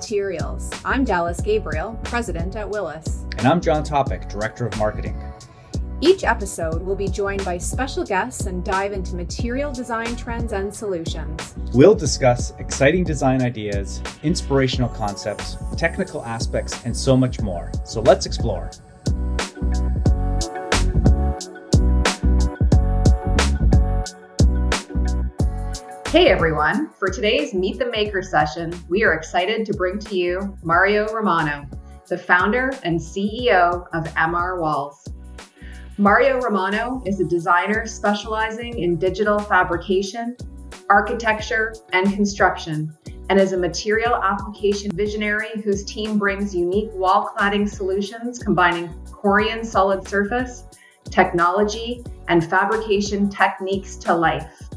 Materials. I'm Dallas Gabriel, President at Willis. And I'm John Topic, Director of Marketing. Each episode will be joined by special guests and dive into material design trends and solutions. We'll discuss exciting design ideas, inspirational concepts, technical aspects, and so much more. So let's explore. Hey everyone, for today's Meet the Maker session, we are excited to bring to you Mario Romano, the founder and CEO of MR Walls. Mario Romano is a designer specializing in digital fabrication, architecture, and construction, and is a material application visionary whose team brings unique wall cladding solutions combining Corian solid surface, technology, and fabrication techniques to life.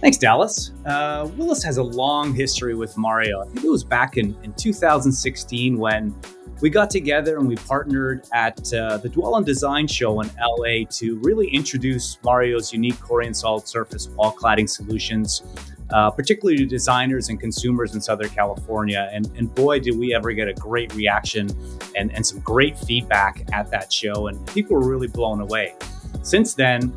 Thanks, Dallas. Uh, Willis has a long history with Mario. I think it was back in, in 2016 when we got together and we partnered at uh, the Dwell on Design show in LA to really introduce Mario's unique Corian solid surface wall cladding solutions, uh, particularly to designers and consumers in Southern California. And, and boy, did we ever get a great reaction and, and some great feedback at that show. And people were really blown away. Since then,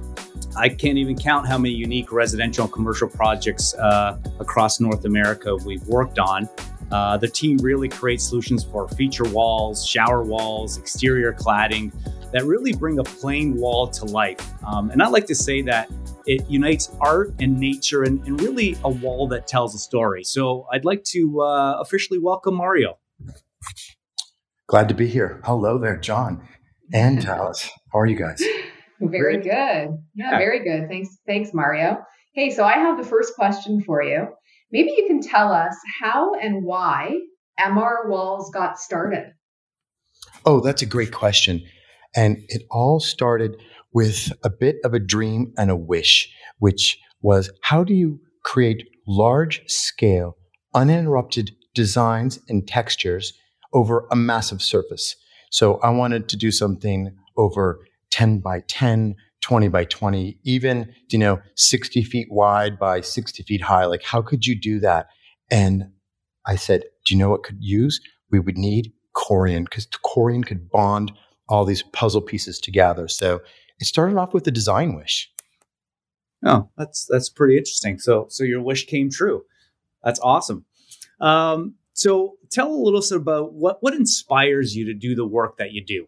I can't even count how many unique residential and commercial projects uh, across North America we've worked on. Uh, the team really creates solutions for feature walls, shower walls, exterior cladding that really bring a plain wall to life. Um, and I like to say that it unites art and nature and, and, really a wall that tells a story. So I'd like to uh, officially welcome Mario. Glad to be here. Hello there, John and Dallas. How are you guys? Very good. Yeah, yeah, very good. Thanks, thanks, Mario. Hey, so I have the first question for you. Maybe you can tell us how and why MR Walls got started. Oh, that's a great question. And it all started with a bit of a dream and a wish, which was how do you create large scale, uninterrupted designs and textures over a massive surface? So I wanted to do something over 10 by 10, 20 by 20, even, you know, 60 feet wide by 60 feet high. Like, how could you do that? And I said, do you know what could use? We would need Corian because Corian could bond all these puzzle pieces together. So it started off with a design wish. Oh, that's that's pretty interesting. So so your wish came true. That's awesome. Um, so tell a little bit about what what inspires you to do the work that you do.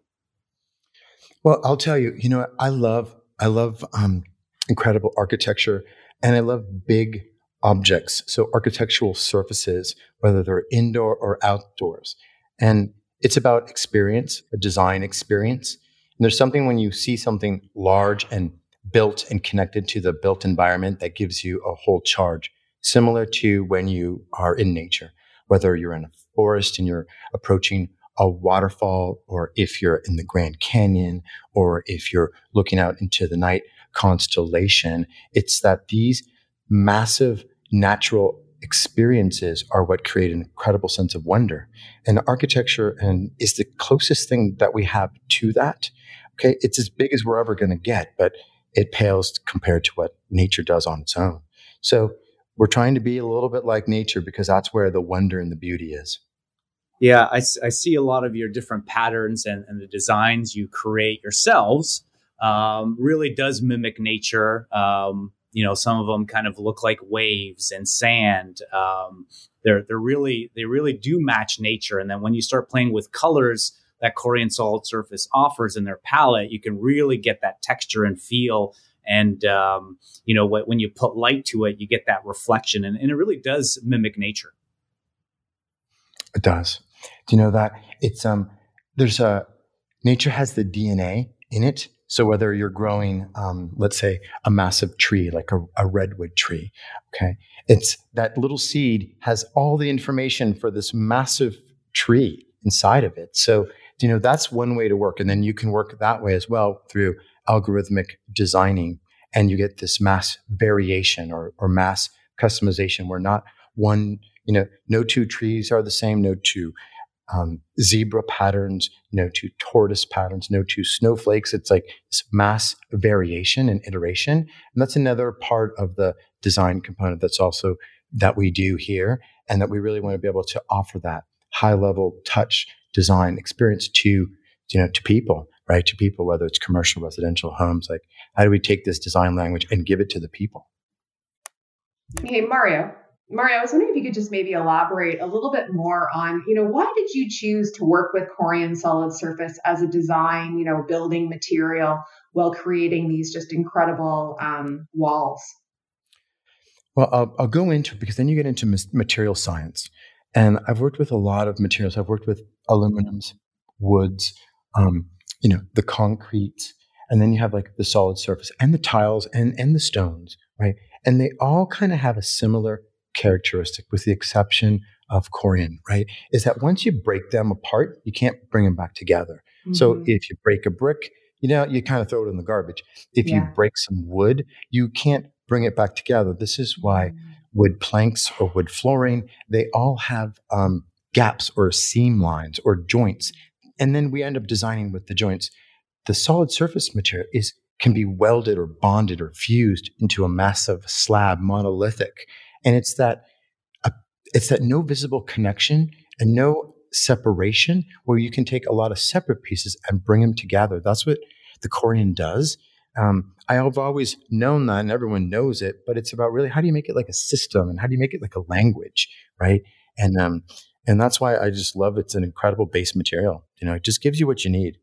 Well, I'll tell you, you know, I love I love um, incredible architecture, and I love big objects. So architectural surfaces, whether they're indoor or outdoors, and it's about experience, a design experience. And there's something when you see something large and built and connected to the built environment that gives you a whole charge, similar to when you are in nature, whether you're in a forest and you're approaching a waterfall or if you're in the Grand Canyon or if you're looking out into the night constellation. It's that these massive natural experiences are what create an incredible sense of wonder. And architecture and is the closest thing that we have to that. Okay. It's as big as we're ever going to get, but it pales compared to what nature does on its own. So we're trying to be a little bit like nature because that's where the wonder and the beauty is. Yeah, I, I see a lot of your different patterns and, and the designs you create yourselves um, really does mimic nature. Um, you know, some of them kind of look like waves and sand. Um, they're they're really they really do match nature. And then when you start playing with colors that Corian Solid Surface offers in their palette, you can really get that texture and feel. And um, you know, when you put light to it, you get that reflection, and, and it really does mimic nature. It does. Do you know that it's um there's a nature has the DNA in it. So whether you're growing, um, let's say, a massive tree like a, a redwood tree, okay, it's that little seed has all the information for this massive tree inside of it. So you know that's one way to work, and then you can work that way as well through algorithmic designing, and you get this mass variation or, or mass customization where not one, you know, no two trees are the same, no two um, zebra patterns, no two tortoise patterns, no two snowflakes. It's like this mass variation and iteration. And that's another part of the design component that's also that we do here, and that we really want to be able to offer that high level touch design experience to you know to people, right? To people, whether it's commercial, residential homes. Like, how do we take this design language and give it to the people? Hey, Mario. Mario, I was wondering if you could just maybe elaborate a little bit more on, you know, why did you choose to work with Corian Solid Surface as a design, you know, building material while creating these just incredible um, walls? Well, I'll, I'll, go into it because then you get into material science. And I've worked with a lot of materials. I've worked with aluminums, woods, um, you know, the concrete, and then you have like the solid surface and the tiles and, and the stones, right? And they all kind of have a similar characteristic, with the exception of Corian, right? Is that once you break them apart, you can't bring them back together. Mm-hmm. So if you break a brick, you know, you kind of throw it in the garbage. If yeah. you break some wood, you can't bring it back together. This is why mm-hmm. wood planks or wood flooring, they all have um, gaps or seam lines or joints. And then we end up designing with the joints. The solid surface material is can be welded or bonded or fused into a massive slab monolithic and it's that uh, it's that no visible connection and no separation where you can take a lot of separate pieces and bring them together. That's what the Corian does. Um, I have always known that, and everyone knows it. But it's about really how do you make it like a system, and how do you make it like a language, right? And um, and that's why I just love it's an incredible base material. You know, it just gives you what you need.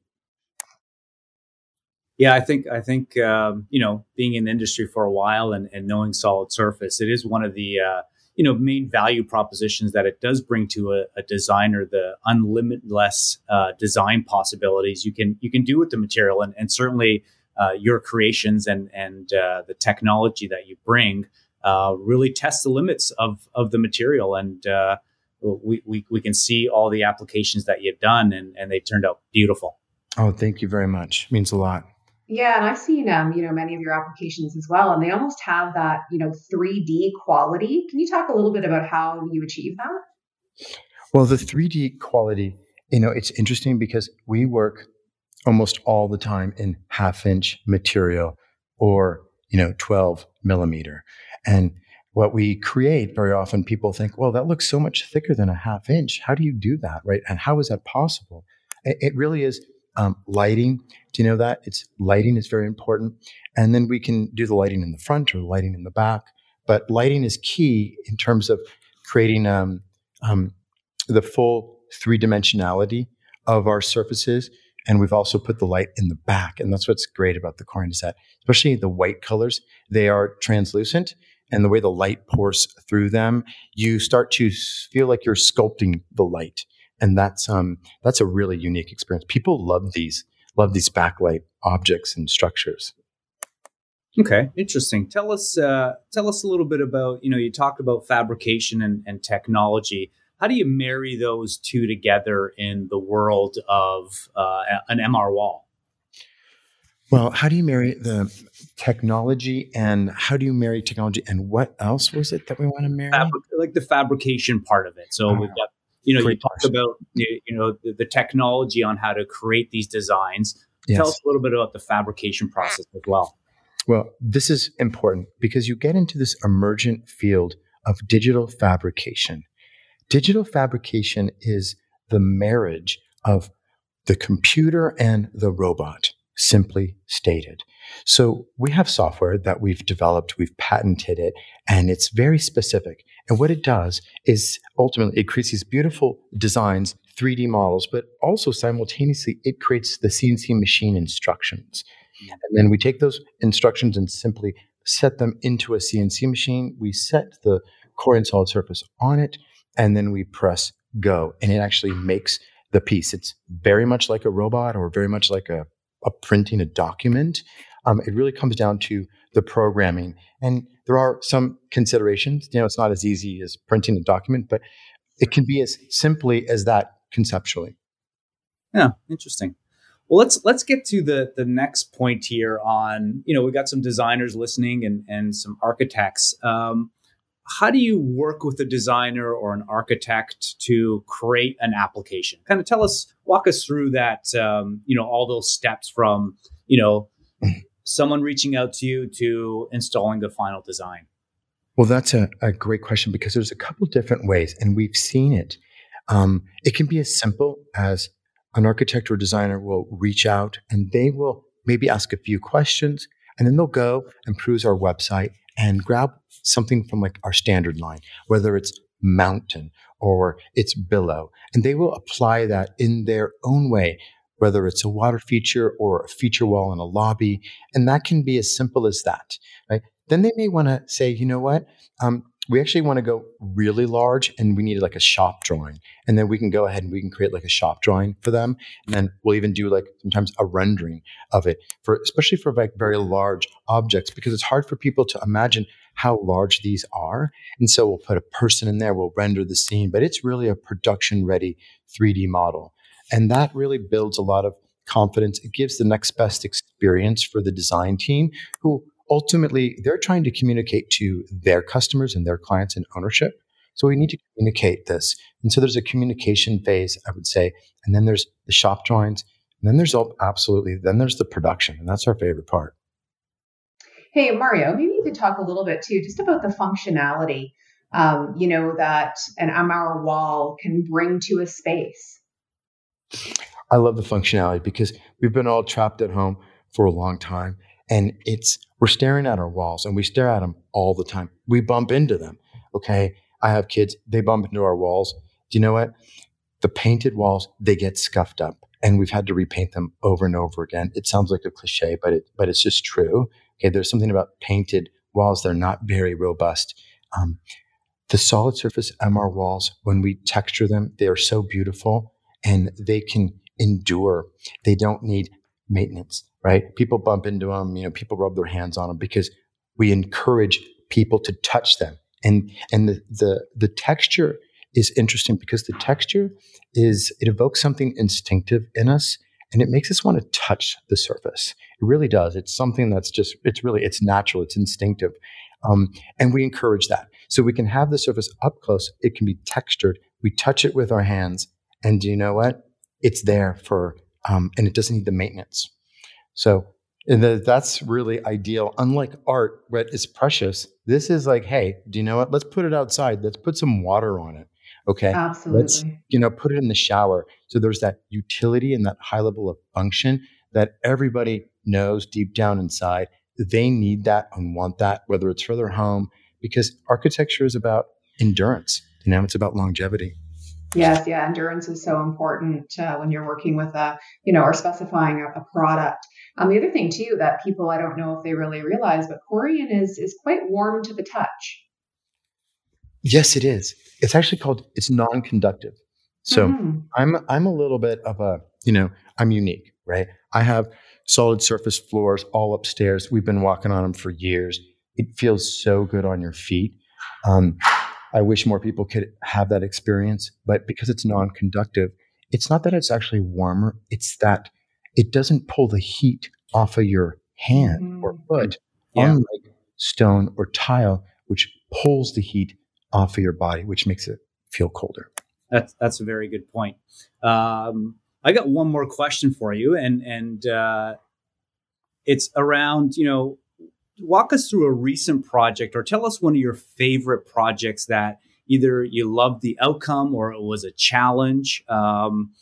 Yeah, I think I think um, you know being in the industry for a while and, and knowing Solid Surface, it is one of the uh, you know main value propositions that it does bring to a, a designer the unlimitless uh, design possibilities you can you can do with the material, and, and certainly uh, your creations and and uh, the technology that you bring uh, really test the limits of of the material, and uh, we, we we can see all the applications that you've done, and and they turned out beautiful. Oh, thank you very much. It means a lot. Yeah, and I've seen um, you know, many of your applications as well, and they almost have that, you know, 3D quality. Can you talk a little bit about how you achieve that? Well, the 3D quality, you know, it's interesting because we work almost all the time in half inch material or, you know, 12 millimeter. And what we create very often people think, well, that looks so much thicker than a half inch. How do you do that? Right. And how is that possible? It really is um, lighting. Do you know that? It's lighting is very important. And then we can do the lighting in the front or the lighting in the back. But lighting is key in terms of creating um, um, the full three dimensionality of our surfaces. And we've also put the light in the back. And that's what's great about the Corian is that, especially the white colors. They are translucent. And the way the light pours through them, you start to feel like you're sculpting the light and that's um that's a really unique experience. People love these love these backlight objects and structures. Okay, interesting. Tell us uh, tell us a little bit about you know you talked about fabrication and, and technology. How do you marry those two together in the world of uh, an MR wall? Well, how do you marry the technology and how do you marry technology and what else was it that we want to marry? Fabri- like the fabrication part of it. So we've got you know, Great you talked about you know the, the, technology on how to create these designs. Yes. Tell us a little bit about the fabrication process as well. Well, this is important because you get into this emergent field of digital fabrication. Digital fabrication is the marriage of the computer and the robot, simply stated. So we have software that we've developed, we've patented it, and it's very specific. And what it does is ultimately it creates these beautiful designs, 3D models, but also simultaneously it creates the CNC machine instructions. Hmm. And then we take those instructions and simply set them into a CNC machine. We set the Corian solid surface on it, and then we press go. And it actually makes the piece. It's very much like a robot or very much like a, a printing a document. Um, it really comes down to the programming. And there are some considerations. You know, it's not as easy as printing a document, but it can be as simply as that conceptually. Yeah, interesting. Well, let's let's get to the the next point here. On you know, we got some designers listening and and some architects. Um, how do you work with a designer or an architect to create an application? Kind of tell us, walk us through that. Um, you know, all those steps from you know someone reaching out to you to installing the final design? Well, that's a, a great question because there's a couple different ways, and we've seen it. Um, it can be as simple as an architect or designer will reach out and they will maybe ask a few questions, and then they'll go and peruse our website and grab something from like our standard line, whether it's mountain or it's billow, and they will apply that in their own way whether it's a water feature or a feature wall in a lobby. And that can be as simple as that, right? Then they may want to say, you know what? Um, we actually want to go really large and we need like a shop drawing. And then we can go ahead and we can create like a shop drawing for them. And then we'll even do like sometimes a rendering of it for, especially for like very large objects, because it's hard for people to imagine how large these are. And so we'll put a person in there, we'll render the scene, but it's really a production ready 3D model. And that really builds a lot of confidence. It gives the next best experience for the design team who ultimately they're trying to communicate to their customers and their clients in ownership. So we need to communicate this. And so there's a communication phase, I would say. And then there's the shop drawings. And then there's all, absolutely, then there's the production. And that's our favorite part. Hey, Mario, maybe you could talk a little bit too, just about the functionality, um, you know, that an MR wall can bring to a space. I love the functionality because we've been all trapped at home for a long time and it's we're staring at our walls and we stare at them all the time. We bump into them. Okay. I have kids, they bump into our walls. Do you know what? The painted walls, they get scuffed up and we've had to repaint them over and over again. It sounds like a cliche, but it, but it's just true. Okay. There's something about painted walls. They're not very robust. Um, the solid surface MR walls, when we texture them, they are so beautiful and they can endure. They don't need maintenance, right? People bump into them, you know, people rub their hands on them because we encourage people to touch them. And and the the, the texture is interesting because the texture is it evokes something instinctive in us and it makes us want to touch the surface. It really does. It's something that's just it's really it's natural, it's instinctive. Um, and we encourage that. So we can have the surface up close, it can be textured. We touch it with our hands, and do you know what? It's there for um, and it doesn't need the maintenance. So the, that's really ideal. Unlike art, where it's precious, this is like, hey, do you know what? Let's put it outside. Let's put some water on it. Okay. Absolutely. Let's, you know, put it in the shower. So there's that utility and that high level of function that everybody knows deep down inside. They need that and want that, whether it's for their home, because architecture is about endurance. You know, it's about longevity. Yes, yeah, endurance is so important uh, when you're working with a, you know, or specifying a, a product. Um, the other thing too that people I don't know if they really realize, but Corian is is quite warm to the touch. Yes, it is. It's actually called it's non-conductive. So mm-hmm. I'm I'm a little bit of a you know I'm unique, right? I have solid surface floors all upstairs. We've been walking on them for years. It feels so good on your feet. Um, I wish more people could have that experience, but because it's non conductive, it's not that it's actually warmer, it's that it doesn't pull the heat off of your hand mm. or foot, yeah. unlike stone or tile, which pulls the heat off of your body, which makes it feel colder. That's that's a very good point. Um, I got one more question for you, and and uh, it's around you know walk us through a recent project or tell us one of your favorite projects that either you loved the outcome or it was a challenge. Um,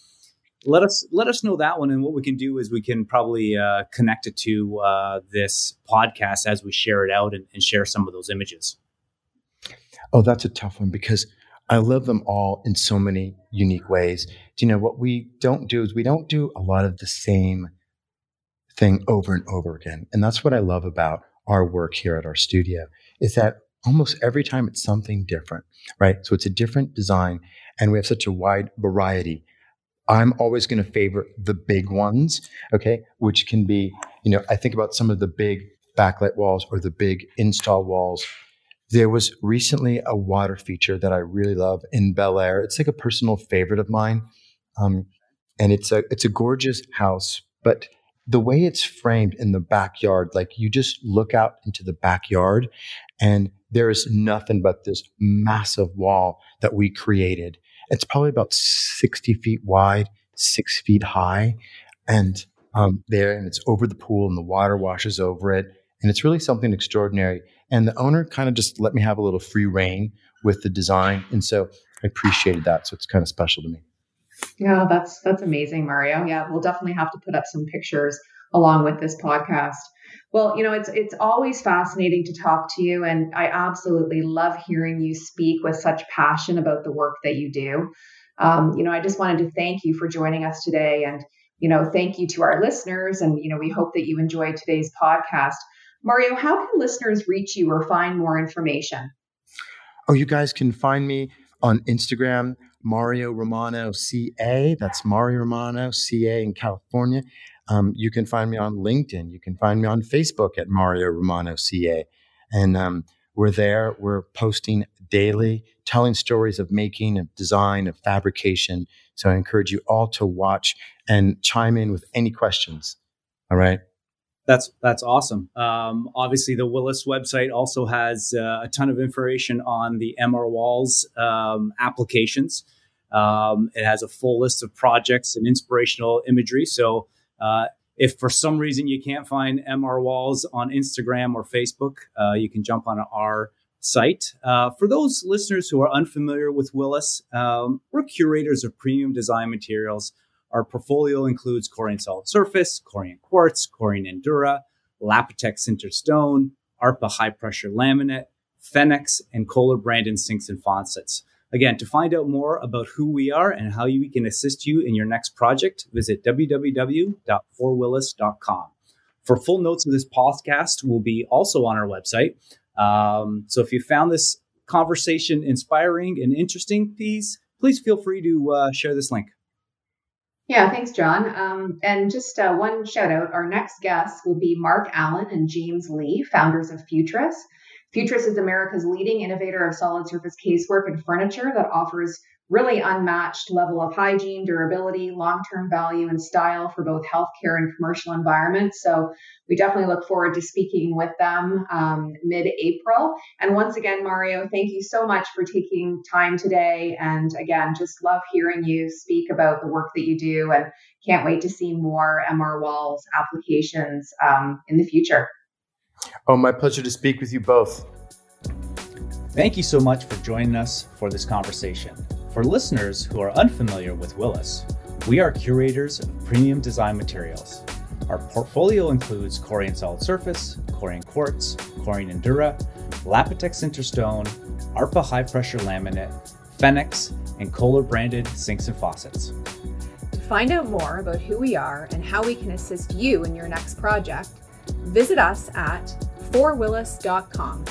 let us let us know that one, and what we can do is we can probably uh, connect it to uh, this podcast as we share it out and, and share some of those images. Oh, that's a tough one because I love them all in so many unique ways. Do you know what we don't do is we don't do a lot of the same thing over and over again. And that's what I love about our work here at our studio is that almost every time it's something different, right? So it's a different design and we have such a wide variety. I'm always going to favor the big ones, okay, which can be, you know, I think about some of the big backlit walls or the big install walls. There was recently a water feature that I really love in Bel Air. It's like a personal favorite of mine. Um, and it's a it's a gorgeous house, but the way it's framed in the backyard, like you just look out into the backyard and there's nothing but this massive wall that we created. It's probably about 60 feet wide, six feet high. And um, there, and it's over the pool, and the water washes over it. And it's really something extraordinary. And the owner kind of just let me have a little free reign with the design. And so I appreciated that. So it's kind of special to me. Yeah, that's that's amazing, Mario. Yeah, we'll definitely have to put up some pictures along with this podcast. Well, you know, it's it's always fascinating to talk to you and I absolutely love hearing you speak with such passion about the work that you do. Um, you know, I just wanted to thank you for joining us today and you know, thank you to our listeners and you know, we hope that you enjoyed today's podcast. Mario, how can listeners reach you or find more information? Oh, you guys can find me on Instagram, Mario Romano CA. That's Mario Romano CA in California. Um, you can find me on LinkedIn. You can find me on Facebook at Mario Romano CA. And um, we're there. We're posting daily, telling stories of making, of design, of fabrication. So I encourage you all to watch and chime in with any questions. All right. That's that's awesome. Um, obviously, the Willis website also has uh, a ton of information on the MR Walls um, applications. Um, it has a full list of projects and inspirational imagery. So, uh, if for some reason you can't find MR Walls on Instagram or Facebook, uh, you can jump on our site. Uh, for those listeners who are unfamiliar with Willis, um, we're curators of premium design materials our portfolio includes Corian Solid Surface, Corian Quartz, Corian Endura, Lapitex Sinter Stone, ARPA High Pressure Laminate, Fenix, and Kohler Brandon sinks and faucets. Again, to find out more about who we are and how we can assist you in your next project, visit www.forwillis.com. For full notes of this podcast, will be also on our website. Um, so if you found this conversation inspiring and interesting, please please feel free to uh, share this link. Yeah, thanks, John. Um, and just uh, one shout out our next guests will be Mark Allen and James Lee, founders of Futrus. Futrus is America's leading innovator of solid surface casework and furniture that offers really unmatched level of hygiene, durability, long term value, and style for both healthcare and commercial environments. So we definitely look forward to speaking with them um, mid April. And once again, Mario, thank you so much for taking time today. And again, just love hearing you speak about the work that you do and can't wait to see more MR Walls applications um, in the future. Oh, my pleasure to speak with you both. Thank you so much for joining us for this conversation. For listeners who are unfamiliar with Willis, we are curators of premium design materials. Our portfolio includes Corian Solid Surface, Corian Quartz, Corian Endura, Lapitec Sinter Stone, ARPA High Pressure Laminate, Fenix, and Kohler branded sinks and faucets. To find out more about who we are and how we can assist you in your next project, visit us at forwillis.com.